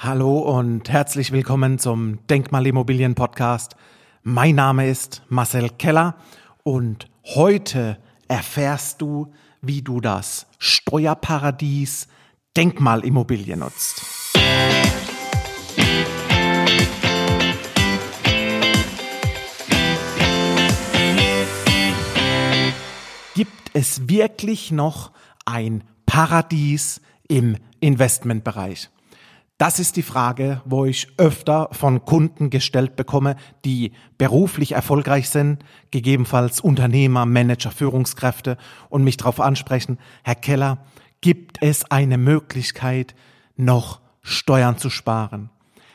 Hallo und herzlich willkommen zum Denkmalimmobilien Podcast. Mein Name ist Marcel Keller und heute erfährst du, wie du das Steuerparadies Denkmalimmobilie nutzt. Gibt es wirklich noch ein Paradies im Investmentbereich? Das ist die Frage, wo ich öfter von Kunden gestellt bekomme, die beruflich erfolgreich sind, gegebenenfalls Unternehmer, Manager, Führungskräfte und mich darauf ansprechen, Herr Keller, gibt es eine Möglichkeit, noch Steuern zu sparen?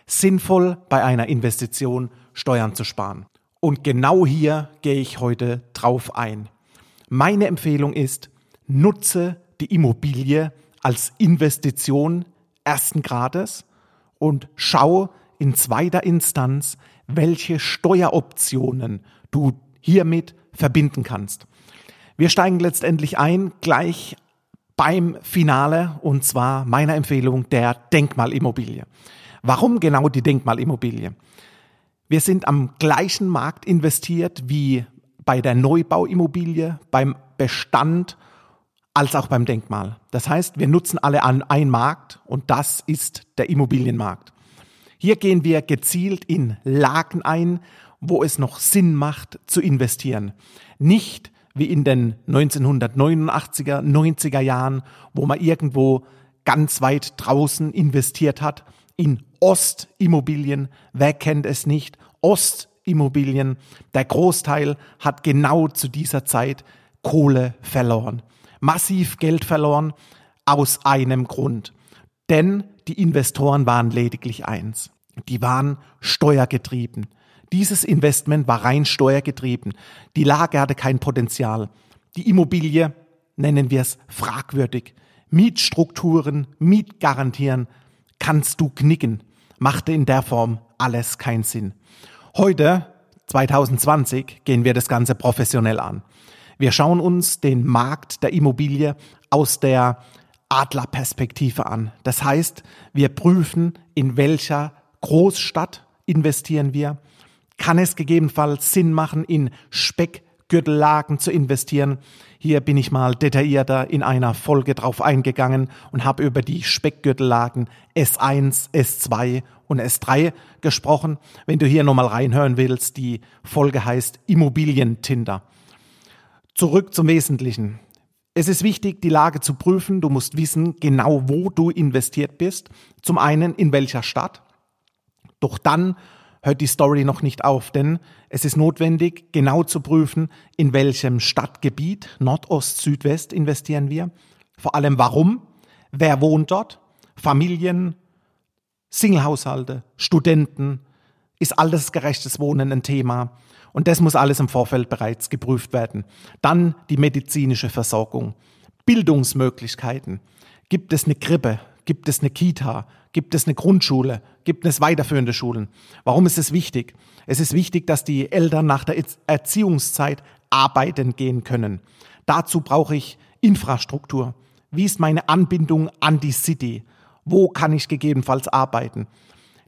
Sinnvoll bei einer Investition Steuern zu sparen. Und genau hier gehe ich heute drauf ein. Meine Empfehlung ist, nutze die Immobilie als Investition ersten Grades und schau in zweiter Instanz, welche Steueroptionen du hiermit verbinden kannst. Wir steigen letztendlich ein gleich beim Finale und zwar meiner Empfehlung der Denkmalimmobilie. Warum genau die Denkmalimmobilie? Wir sind am gleichen Markt investiert wie bei der Neubauimmobilie, beim Bestand als auch beim Denkmal. Das heißt, wir nutzen alle an einen Markt und das ist der Immobilienmarkt. Hier gehen wir gezielt in Lagen ein, wo es noch Sinn macht zu investieren. Nicht wie in den 1989er, 90er Jahren, wo man irgendwo ganz weit draußen investiert hat, in Ostimmobilien. Wer kennt es nicht? Ostimmobilien. Der Großteil hat genau zu dieser Zeit Kohle verloren massiv Geld verloren aus einem Grund. Denn die Investoren waren lediglich eins. Die waren steuergetrieben. Dieses Investment war rein steuergetrieben. Die Lage hatte kein Potenzial. Die Immobilie, nennen wir es fragwürdig. Mietstrukturen, Mietgarantieren, kannst du knicken. Machte in der Form alles keinen Sinn. Heute, 2020, gehen wir das Ganze professionell an. Wir schauen uns den Markt der Immobilie aus der Adlerperspektive an. Das heißt, wir prüfen, in welcher Großstadt investieren wir. Kann es gegebenenfalls Sinn machen, in Speckgürtellagen zu investieren? Hier bin ich mal detaillierter in einer Folge drauf eingegangen und habe über die Speckgürtellagen S1, S2 und S3 gesprochen. Wenn du hier nochmal reinhören willst, die Folge heißt Immobilientinder. Zurück zum Wesentlichen. Es ist wichtig, die Lage zu prüfen. Du musst wissen, genau wo du investiert bist. Zum einen in welcher Stadt. Doch dann hört die Story noch nicht auf, denn es ist notwendig, genau zu prüfen, in welchem Stadtgebiet, Nordost, Südwest investieren wir. Vor allem warum, wer wohnt dort, Familien, Singlehaushalte, Studenten, ist altersgerechtes Wohnen ein Thema. Und das muss alles im Vorfeld bereits geprüft werden. Dann die medizinische Versorgung, Bildungsmöglichkeiten. Gibt es eine Krippe? Gibt es eine Kita? Gibt es eine Grundschule? Gibt es weiterführende Schulen? Warum ist es wichtig? Es ist wichtig, dass die Eltern nach der Erziehungszeit arbeiten gehen können. Dazu brauche ich Infrastruktur. Wie ist meine Anbindung an die City? Wo kann ich gegebenenfalls arbeiten?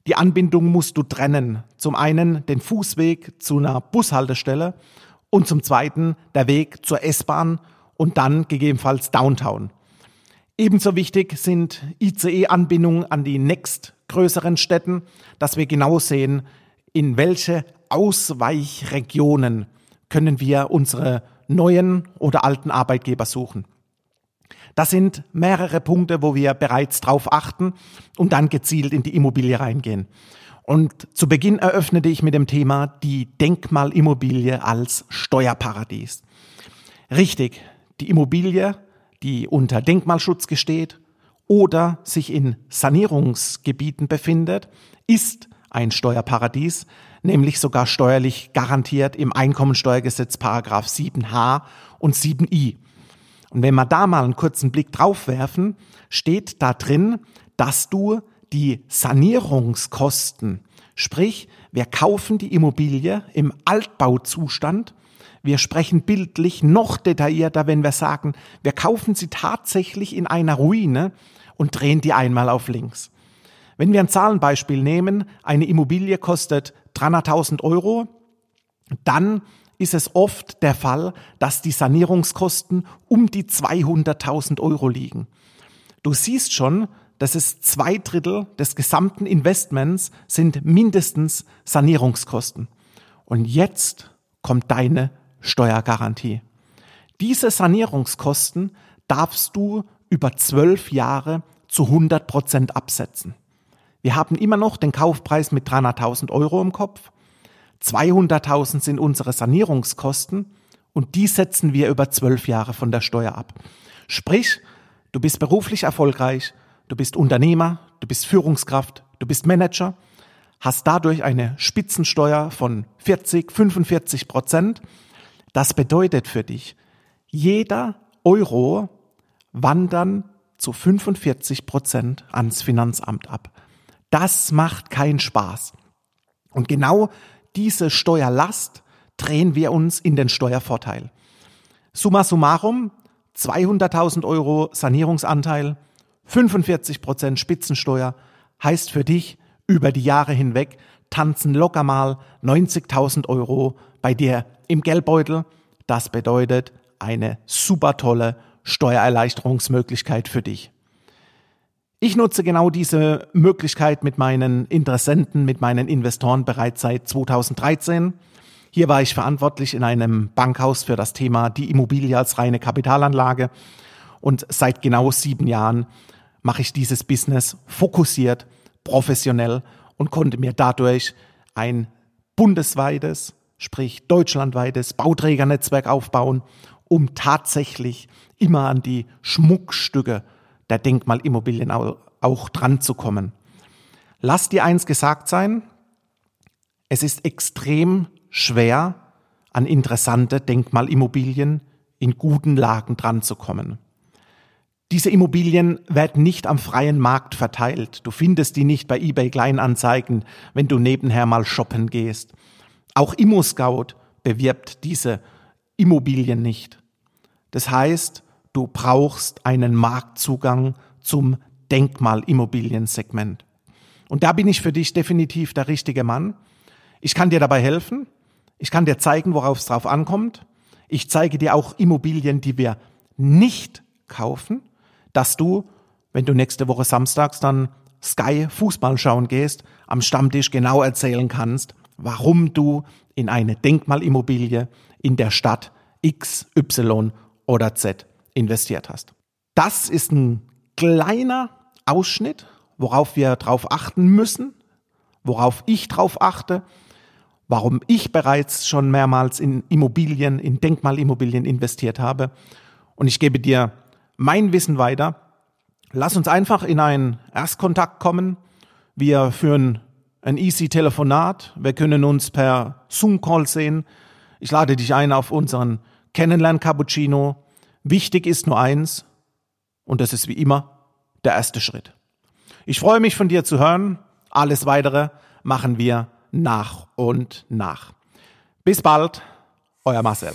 Die Anbindung musst du trennen. Zum einen den Fußweg zu einer Bushaltestelle und zum zweiten der Weg zur S-Bahn und dann gegebenenfalls Downtown. Ebenso wichtig sind ICE-Anbindungen an die nächstgrößeren Städten, dass wir genau sehen, in welche Ausweichregionen können wir unsere neuen oder alten Arbeitgeber suchen. Das sind mehrere Punkte, wo wir bereits drauf achten und dann gezielt in die Immobilie reingehen. Und zu Beginn eröffnete ich mit dem Thema die Denkmalimmobilie als Steuerparadies. Richtig, die Immobilie, die unter Denkmalschutz gesteht oder sich in Sanierungsgebieten befindet, ist ein Steuerparadies, nämlich sogar steuerlich garantiert im Einkommensteuergesetz Paragraph 7h und 7i. Und wenn wir da mal einen kurzen Blick drauf werfen, steht da drin, dass du die Sanierungskosten, sprich, wir kaufen die Immobilie im Altbauzustand, wir sprechen bildlich noch detaillierter, wenn wir sagen, wir kaufen sie tatsächlich in einer Ruine und drehen die einmal auf links. Wenn wir ein Zahlenbeispiel nehmen, eine Immobilie kostet 300.000 Euro, dann ist es oft der Fall, dass die Sanierungskosten um die 200.000 Euro liegen. Du siehst schon, dass es zwei Drittel des gesamten Investments sind mindestens Sanierungskosten. Und jetzt kommt deine Steuergarantie. Diese Sanierungskosten darfst du über zwölf Jahre zu 100 Prozent absetzen. Wir haben immer noch den Kaufpreis mit 300.000 Euro im Kopf. 200.000 sind unsere Sanierungskosten und die setzen wir über zwölf Jahre von der Steuer ab. Sprich, du bist beruflich erfolgreich, du bist Unternehmer, du bist Führungskraft, du bist Manager, hast dadurch eine Spitzensteuer von 40, 45 Prozent. Das bedeutet für dich, jeder Euro wandern zu 45 Prozent ans Finanzamt ab. Das macht keinen Spaß. Und genau diese Steuerlast drehen wir uns in den Steuervorteil. Summa summarum, 200.000 Euro Sanierungsanteil, 45 Prozent Spitzensteuer heißt für dich über die Jahre hinweg tanzen locker mal 90.000 Euro bei dir im Geldbeutel. Das bedeutet eine super tolle Steuererleichterungsmöglichkeit für dich. Ich nutze genau diese Möglichkeit mit meinen Interessenten, mit meinen Investoren bereits seit 2013. Hier war ich verantwortlich in einem Bankhaus für das Thema die Immobilie als reine Kapitalanlage. Und seit genau sieben Jahren mache ich dieses Business fokussiert, professionell und konnte mir dadurch ein bundesweites, sprich deutschlandweites Bauträgernetzwerk aufbauen, um tatsächlich immer an die Schmuckstücke der Denkmalimmobilien auch dran zu kommen. Lass dir eins gesagt sein, es ist extrem schwer, an interessante Denkmalimmobilien in guten Lagen dran zu kommen. Diese Immobilien werden nicht am freien Markt verteilt. Du findest die nicht bei eBay Kleinanzeigen, wenn du nebenher mal shoppen gehst. Auch ImmoScout bewirbt diese Immobilien nicht. Das heißt, du brauchst einen Marktzugang zum Denkmalimmobiliensegment. Und da bin ich für dich definitiv der richtige Mann. Ich kann dir dabei helfen. Ich kann dir zeigen, worauf es drauf ankommt. Ich zeige dir auch Immobilien, die wir nicht kaufen, dass du, wenn du nächste Woche samstags dann Sky Fußball schauen gehst, am Stammtisch genau erzählen kannst, warum du in eine Denkmalimmobilie in der Stadt X, Y oder Z investiert hast. Das ist ein kleiner Ausschnitt, worauf wir drauf achten müssen, worauf ich drauf achte, warum ich bereits schon mehrmals in Immobilien, in Denkmalimmobilien investiert habe. Und ich gebe dir mein Wissen weiter. Lass uns einfach in einen Erstkontakt kommen. Wir führen ein easy Telefonat. Wir können uns per Zoom-Call sehen. Ich lade dich ein auf unseren Kennenlern-Cappuccino. Wichtig ist nur eins, und das ist wie immer der erste Schritt. Ich freue mich von dir zu hören. Alles weitere machen wir nach und nach. Bis bald, euer Marcel.